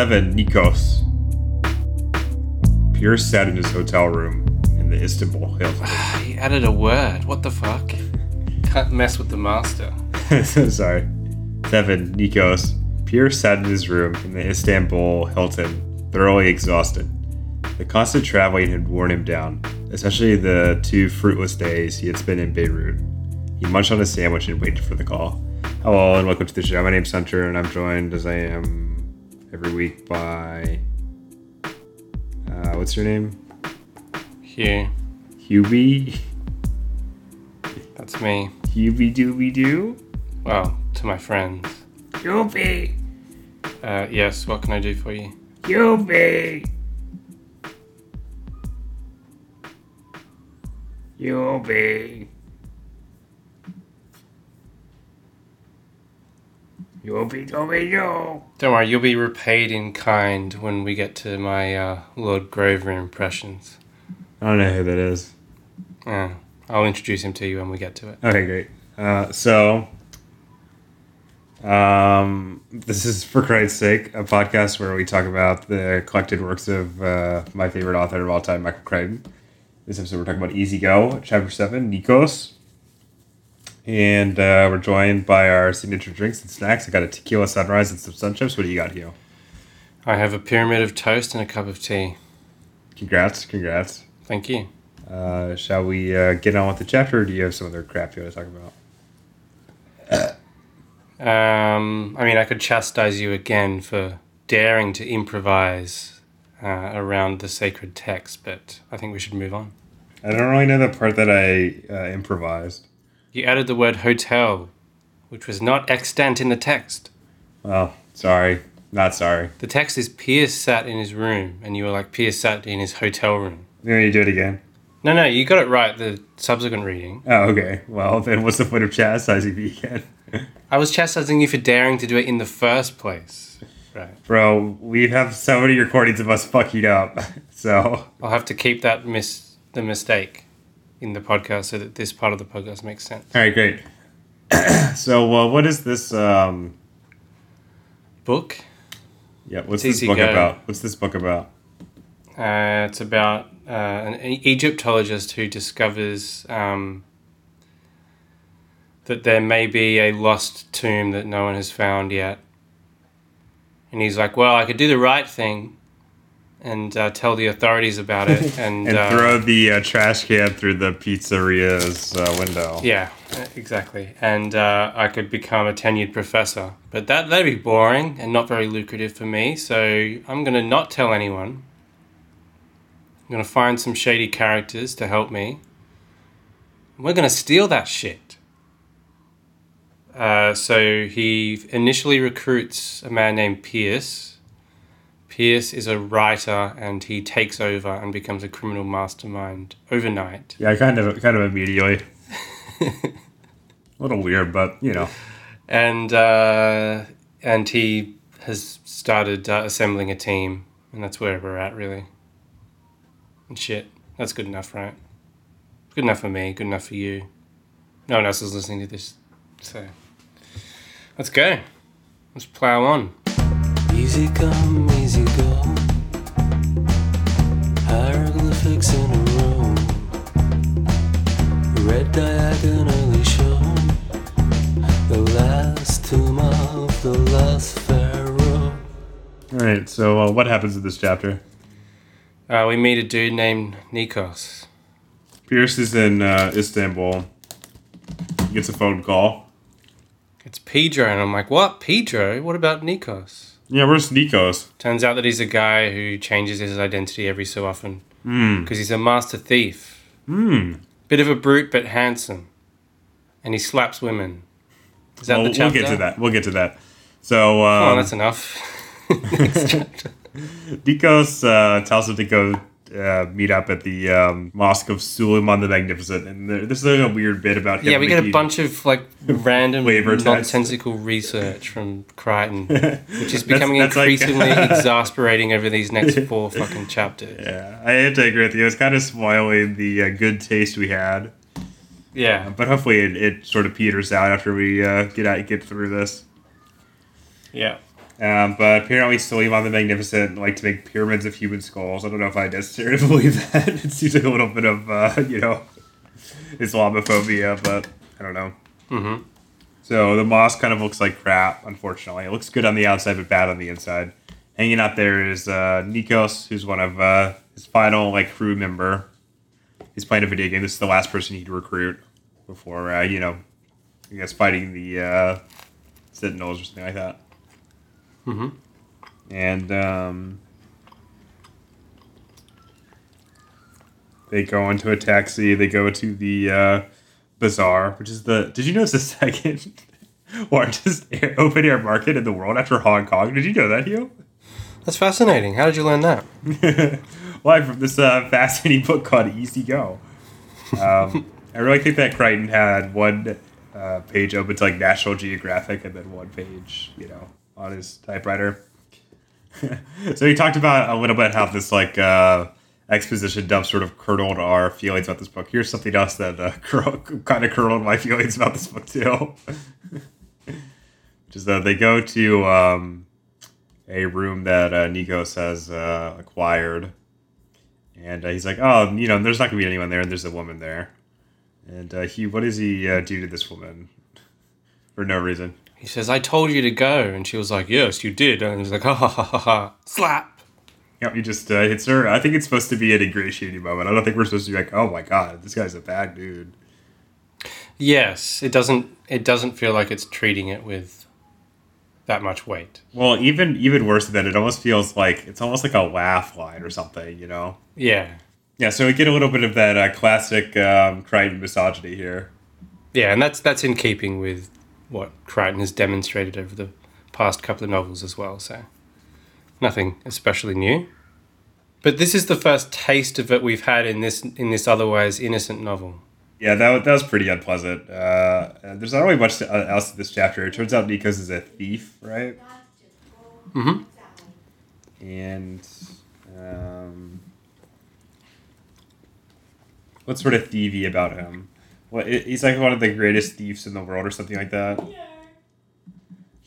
Seven, Nikos. Pierce sat in his hotel room in the Istanbul Hilton. He added a word. What the fuck? Can't mess with the master. Sorry. Seven, Nikos. Pierce sat in his room in the Istanbul Hilton, thoroughly exhausted. The constant traveling had worn him down, especially the two fruitless days he had spent in Beirut. He munched on a sandwich and waited for the call. Hello and welcome to the show. My name's Hunter, and I'm joined as I am every week by. Uh, what's your name? Hugh, Hubie? that's me. Hubie Doobie Doo? Well, to my friends. Hubie! Uh, yes, what can I do for you? Hubie! Hubie! Hubie Doobie Doo! Don't worry, you'll be repaid in kind when we get to my uh, Lord Grover impressions. I don't know who that is. Uh, I'll introduce him to you when we get to it. Okay, great. Uh, so, um, this is for Christ's sake, a podcast where we talk about the collected works of uh, my favorite author of all time, Michael Crichton. This episode, we're talking about Easy Go, chapter seven, Nikos, and uh, we're joined by our signature drinks and snacks. I got a tequila sunrise and some sun chips. What do you got here? I have a pyramid of toast and a cup of tea. Congrats, congrats. Thank you. Uh, shall we uh, get on with the chapter, or do you have some other crap you want to talk about? Um, I mean, I could chastise you again for daring to improvise uh, around the sacred text, but I think we should move on. I don't really know the part that I uh, improvised. You added the word hotel, which was not extant in the text. Well, sorry. Not sorry. The text is Pierce sat in his room, and you were like, Pierce sat in his hotel room. You want me to do it again? No, no, you got it right the subsequent reading. Oh, okay. Well, then what's the point of chastising me again? I was chastising you for daring to do it in the first place. Right. Bro, we have so many recordings of us fucking up. So, I'll have to keep that mis- the mistake in the podcast so that this part of the podcast makes sense. all right, great. so, uh, what is this? Um, Book. yeah, what's It's this book go. about? What's this book about? Uh, it's about uh, an Egyptologist who discovers um, that there may be a lost tomb that no one has found yet. And he's like, "Well, I could do the right thing and uh, tell the authorities about it, and, And uh, throw the uh, trash can through the pizzeria's uh, window. yeah, exactly. And uh, I could become a tenured professor, but that that'd be boring and not very lucrative for me. So I'm gonna not tell anyone. I'm gonna find some shady characters to help me. We're gonna steal that shit. Uh, so he initially recruits a man named Pierce. Pierce is a writer, and he takes over and becomes a criminal mastermind overnight. Yeah, kind of, kind of immediately. a little weird, but you know. and uh, and he has started uh, assembling a team, and that's where we're at, really. And shit, that's good enough, right? Good enough for me. Good enough for you. No one else is listening to this, so let's go. Let's plow on. Easy come, easy go. Hieroglyphics in a row. Red diagonally shown. The last tomb of the last pharaoh. All right. So, uh, what happens in this chapter? Uh, we meet a dude named Nikos. Pierce is in uh, Istanbul. He gets a phone call. It's Pedro, and I'm like, what? Pedro? What about Nikos? Yeah, where's Nikos? Turns out that he's a guy who changes his identity every so often Hmm. because he's a master thief. Hmm. Bit of a brute, but handsome. And he slaps women. Is that Well, the we'll get to that. We'll get to that. So, Oh, um, that's enough. Nikos uh, tells him to go uh, meet up at the um, Mosque of Suleiman the Magnificent. And there, this is like a weird bit about him. Yeah, we get a bunch of like random text. nonsensical research from Crichton, which is becoming that's like- increasingly exasperating over these next four fucking chapters. Yeah, I have to agree with you. It's kind of spoiling the uh, good taste we had. Yeah. But hopefully it, it sort of peters out after we uh, get out get through this. Yeah. Um, but apparently Suleiman the Magnificent liked to make pyramids of human skulls. I don't know if I necessarily believe that. It seems like a little bit of, uh, you know, Islamophobia, but I don't know. Mm-hmm. So the mosque kind of looks like crap, unfortunately. It looks good on the outside, but bad on the inside. Hanging out there is uh, Nikos, who's one of uh, his final like crew member. He's playing a video game. This is the last person he'd recruit before, uh, you know, I guess fighting the uh, Sentinels or something like that. Mm-hmm. And um, they go into a taxi. They go to the uh, bazaar, which is the. Did you know it's the second largest air, open air market in the world after Hong Kong? Did you know that, Hugh? That's fascinating. How did you learn that? Well, from this uh, fascinating book called Easy Go. Um, I really think that Crichton had one uh, page open to like National Geographic and then one page, you know, on his typewriter. so he talked about a little bit how this like uh, exposition dump sort of curdled our feelings about this book. Here's something else that uh, kind of curdled my feelings about this book too. Which is that they go to um, a room that uh, Nikos has uh, acquired. And uh, he's like, oh, you know, there's not going to be anyone there, and there's a woman there. And uh, he, what does he uh, do to this woman? For no reason. He says, I told you to go. And she was like, Yes, you did. And he's like, Ha ha ha ha ha. Slap. Yep, he just uh, hits her. I think it's supposed to be an ingratiating moment. I don't think we're supposed to be like, oh my god, this guy's a bad dude. Yes, it doesn't it doesn't feel like it's treating it with that much weight. Well, even even worse than that, it almost feels like it's almost like a laugh line or something, you know? Yeah. Yeah, so we get a little bit of that uh, classic um, Crichton misogyny here. Yeah, and that's that's in keeping with what Crichton has demonstrated over the past couple of novels as well, so nothing especially new. But this is the first taste of it we've had in this in this otherwise innocent novel. Yeah, that, that was pretty unpleasant. Uh, there's not really much to, uh, else to this chapter. It turns out Nikos is a thief, right? Mhm. And um, what's sort of thievy about him? Well, he's like one of the greatest thieves in the world, or something like that. Which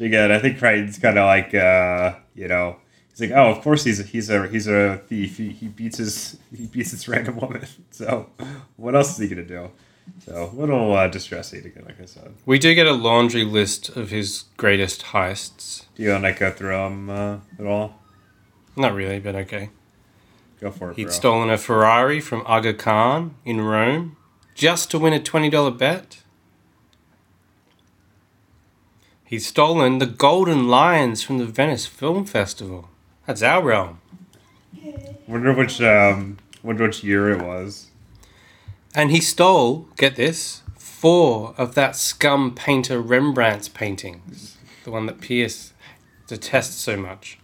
Again, I think Crichton's kind of like, uh, you know, he's like, oh, of course he's a, he's a he's a thief. He, he beats his he beats this random woman. So, what else is he gonna do? So, a little uh, distressing again, like I said. We do get a laundry list of his greatest heists. Do you want to go through them uh, at all? Not really, but okay. Go for it, He'd bro. stolen a Ferrari from Aga Khan in Rome just to win a $20 bet. He'd stolen the Golden Lions from the Venice Film Festival. That's our realm. Wonder which um, wonder which year it was. And he stole, get this, four of that scum painter Rembrandt's paintings. The one that Pierce detests so much.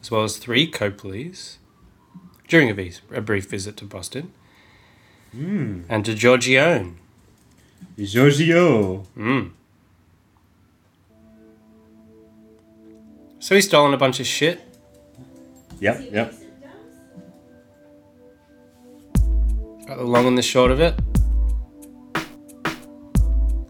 As well as three Copleys during a, vis- a brief visit to Boston. And two Giorgione. Giorgio. Mm. So he's stolen a bunch of shit. Yep, yep. Got the long and the short of it.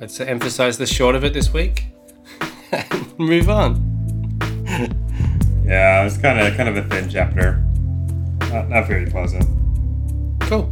Let's emphasize the short of it this week. and move on. Yeah, it was kind of kind of a thin chapter. Not, not very pleasant. Cool.